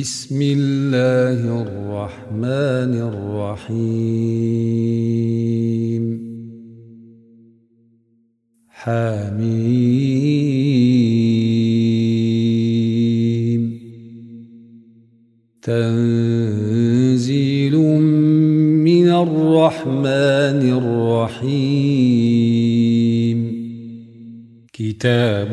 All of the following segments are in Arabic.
بسم الله الرحمن الرحيم. حميم. تنزيل من الرحمن الرحيم. كتاب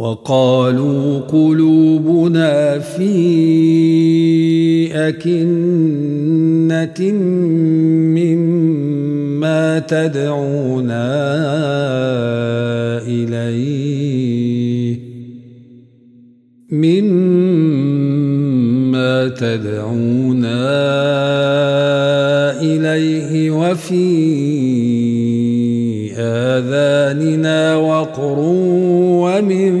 وقالوا قلوبنا في أكنة مما تدعونا إليه مما تدعونا إليه وفي آذاننا وقر ومن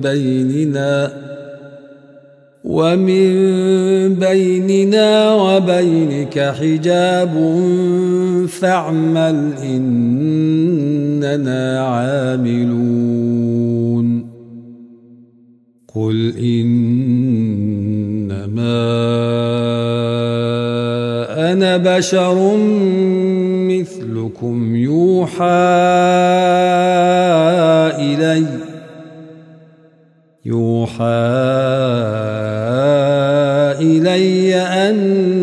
بيننا ومن بيننا وبينك حجاب فاعمل إننا عاملون. قل إنما أنا بشر مثلكم يوحى إلي. يوحى إلي أنما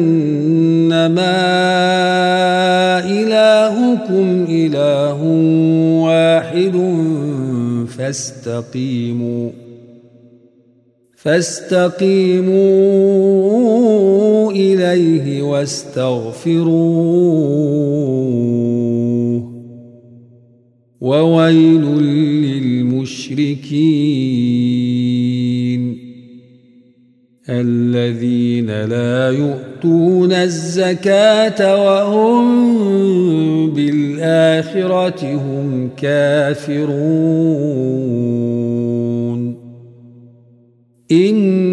إلهكم إله واحد فاستقيموا. فاستقيموا إليه واستغفروه. وويل للمشركين الذين لا يؤتون الزكاة وهم بالآخرة هم كافرون. إن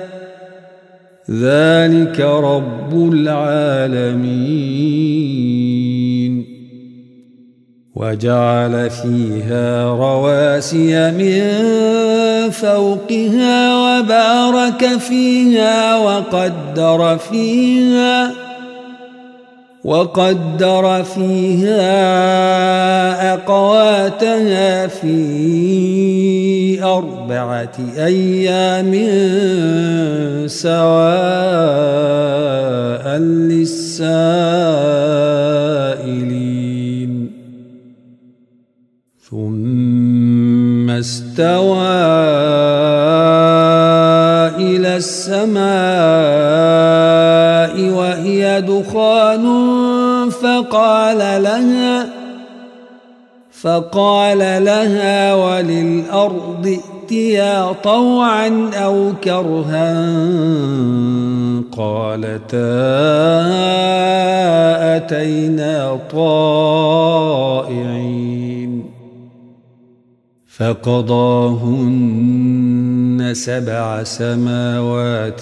ذلك رب العالمين. وجعل فيها رواسي من فوقها وبارك فيها وقدر فيها وقدر فيها أقواتها في أربعة أيام سواء للسائلين. ثم استوى السماء وهي دخان فقال لها فقال لها وللأرض ائتيا طوعا أو كرها؟ قالتا أتينا طائعين. فقضاهن سبع سماوات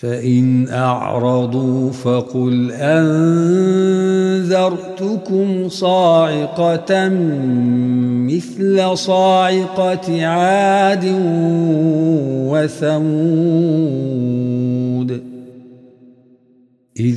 فإن أعرضوا فقل أنذرتكم صاعقة مثل صاعقة عاد وثمود. إذ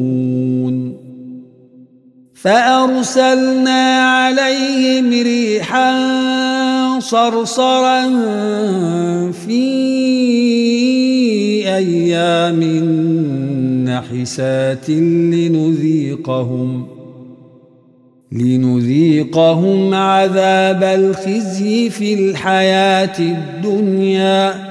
فأرسلنا عليهم ريحا صرصرا في أيام نحسات لنذيقهم لنذيقهم عذاب الخزي في الحياة الدنيا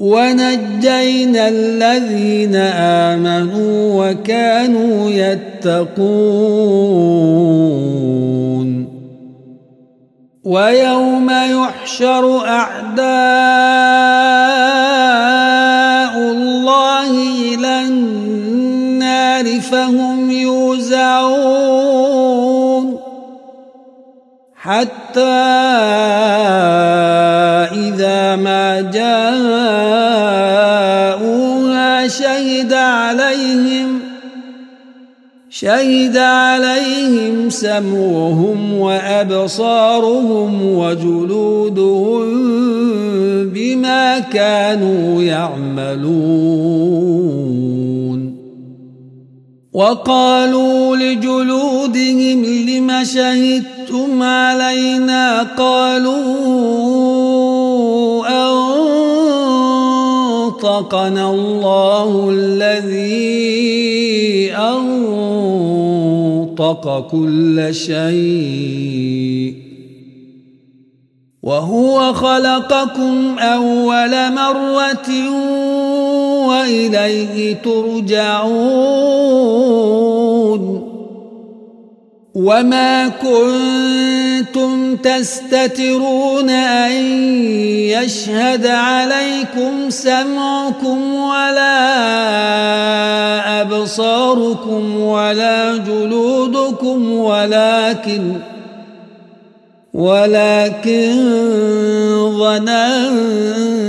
ونجينا الذين آمنوا وكانوا يتقون. ويوم يحشر أعداء الله إلى النار فهم يوزعون. حتى إذا ما شهد عليهم شهد عليهم سمعهم وأبصارهم وجلودهم بما كانوا يعملون. وقالوا لجلودهم لم شهدتم علينا؟ قالوا أنطقنا الله الذي أنطق كل شيء وهو خلقكم أول مرة وإليه ترجعون وما كنتم تستترون أن يشهد عليكم سمعكم ولا أبصاركم ولا جلودكم ولكن ولكن ظننتم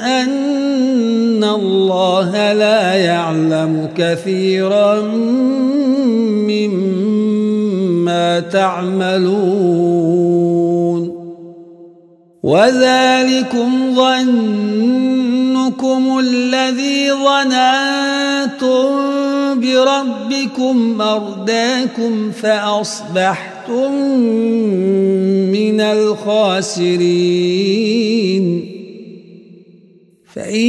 أن الله لا يعلم كثيرا مما تعملون. وذلكم ظنكم الذي ظننتم بربكم أرداكم فأصبحتم من الخاسرين. فإن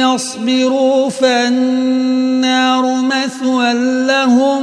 يصبروا فالنار مثوى لهم.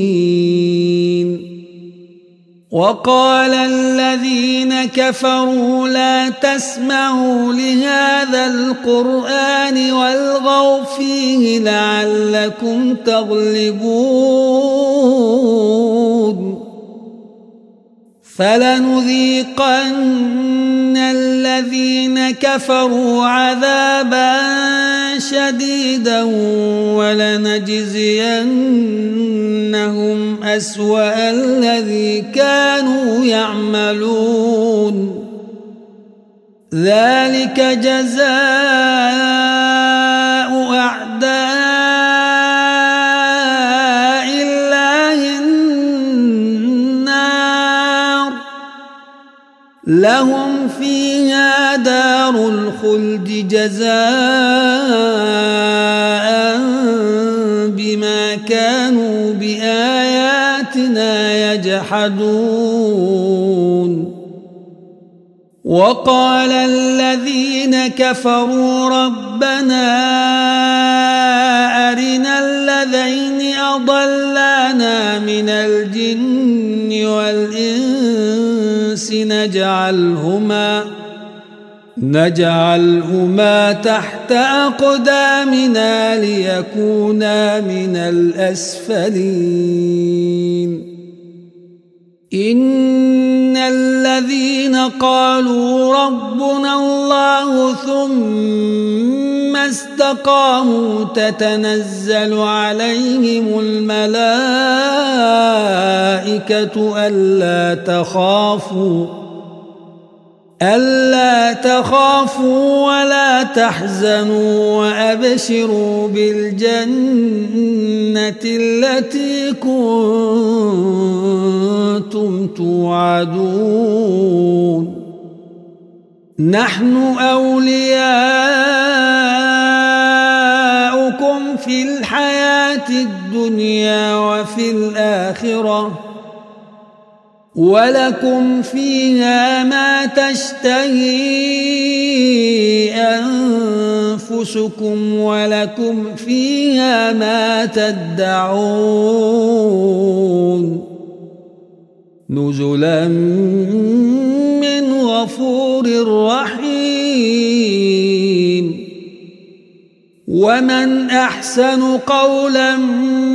وقال الذين كفروا لا تسمعوا لهذا القرآن والغوا فيه لعلكم تغلبون. فلنذيقن الذين كفروا عذابا شديدا ولنجزينهم أسوأ الذي كانوا يعملون. ذلك جزاء لهم فيها دار الخلد جزاء بما كانوا بآياتنا يجحدون. وقال الذين كفروا ربنا أرنا الذين أضلانا من الجن والإنس نجعلهما نجعلهما تحت أقدامنا ليكونا من الأسفلين. إن الذين قالوا ربنا الله ثم استقاموا تتنزل عليهم الملائكة ألا تخافوا ألا تخافوا ولا تحزنوا وأبشروا بالجنة التي كنتم توعدون. نحن أولياؤكم في الحياة الدنيا وفي الآخرة. ولكم فيها ما تشتهي أنفسكم ولكم فيها ما تدعون نزلا من غفور رحيم ومن أحسن قولا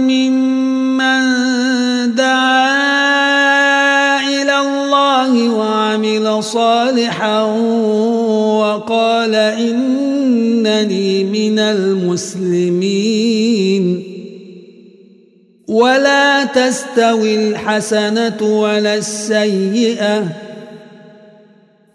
ممن دعا صالحا وقال إنني من المسلمين. ولا تستوي الحسنة ولا السيئة.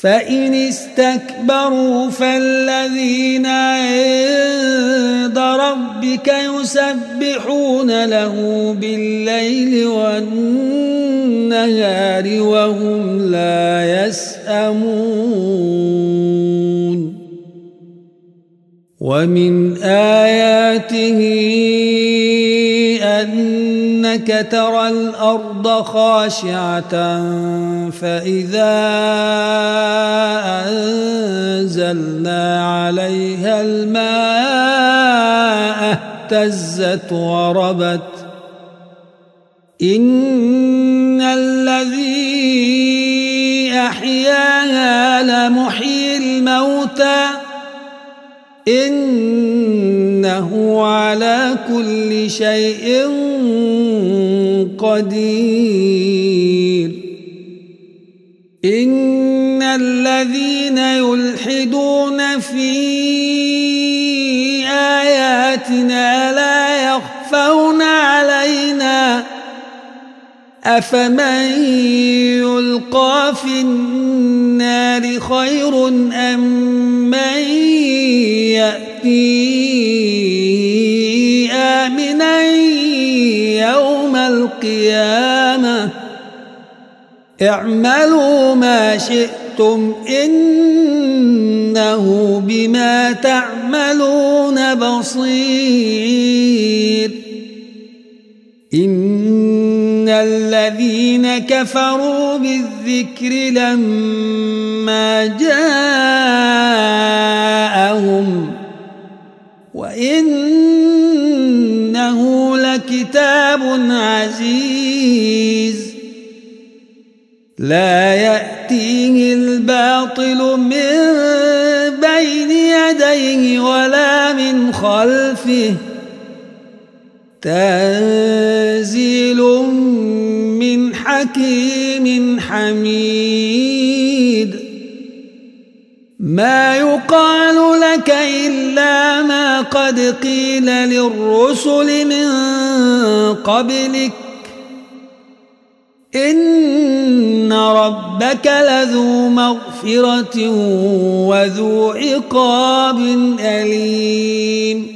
فإن استكبروا فالذين عند ربك يسبحون له بالليل والنهار وهم لا يسأمون. ومن آياته أنك ترى الأرض خاشعة فإذا أنزلنا عليها الماء اهتزت وربت. إن الذي أحياها لمحيي الموتى إنه على كل شيء قدير. إن الذين يلحدون في آياتنا لا أفمن يلقى في النار خير أم من يأتي آمنا يوم القيامة اعملوا ما شئتم إنه بما تعملون بصير إن الذين كفروا بالذكر لما جاءهم وإنه لكتاب عزيز لا يأتيه الباطل من بين يديه ولا من خلفه من حكيم حميد. ما يقال لك إلا ما قد قيل للرسل من قبلك. إن ربك لذو مغفرة وذو عقاب أليم.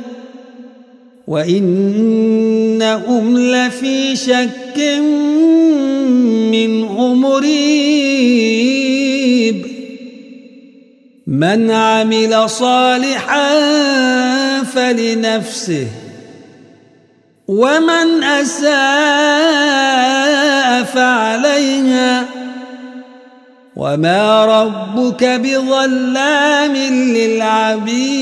وإنهم لفي شك منه مريب من عمل صالحا فلنفسه ومن أساء فعليها وما ربك بظلام للعبيد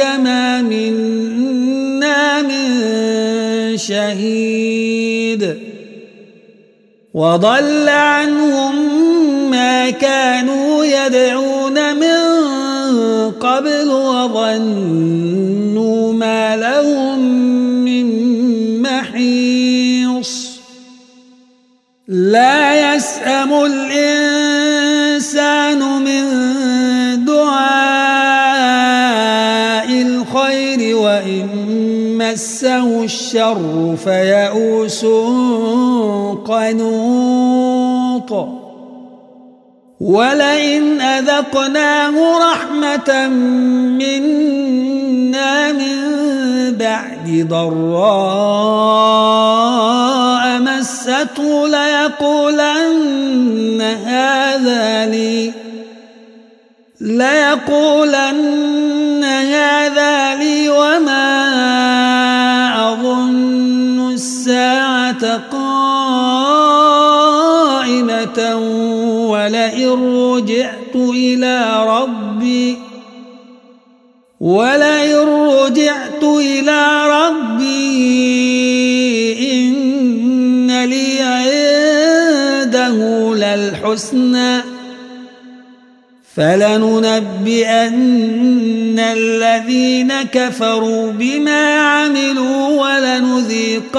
كما منا من شهيد وضل عنهم ما كانوا يدعون من قبل وظنوا ما لهم لا يسأم الإنسان من مسه الشر فيئوس قنوط ولئن أذقناه رحمة منا من بعد ضراء مسته ليقولن هذا لي ليقولن الساعة قائمة ولئن رجعت إلى ربي ولئن رجعت إلى ربي إن لي عنده للحسنى فلننبئن الذين كفروا بما عملوا ولنذيقنهم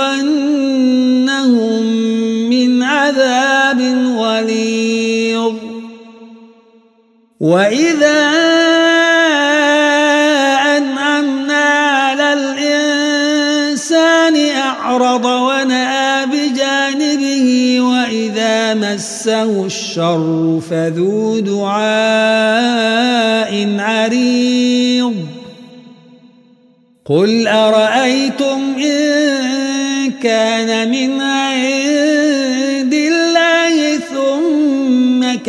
من عذاب غليظ وإذا أعرض ونأى بجانبه وإذا مسه الشر فذو دعاء عريض. قل أرأيتم إن كان من عند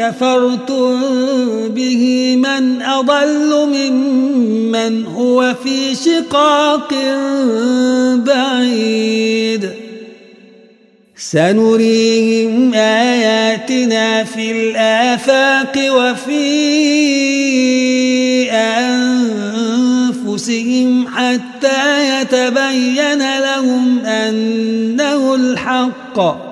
كفرتم به من أضل ممن هو في شقاق بعيد. سنريهم آياتنا في الآفاق وفي أنفسهم حتى يتبين لهم أنه الحق.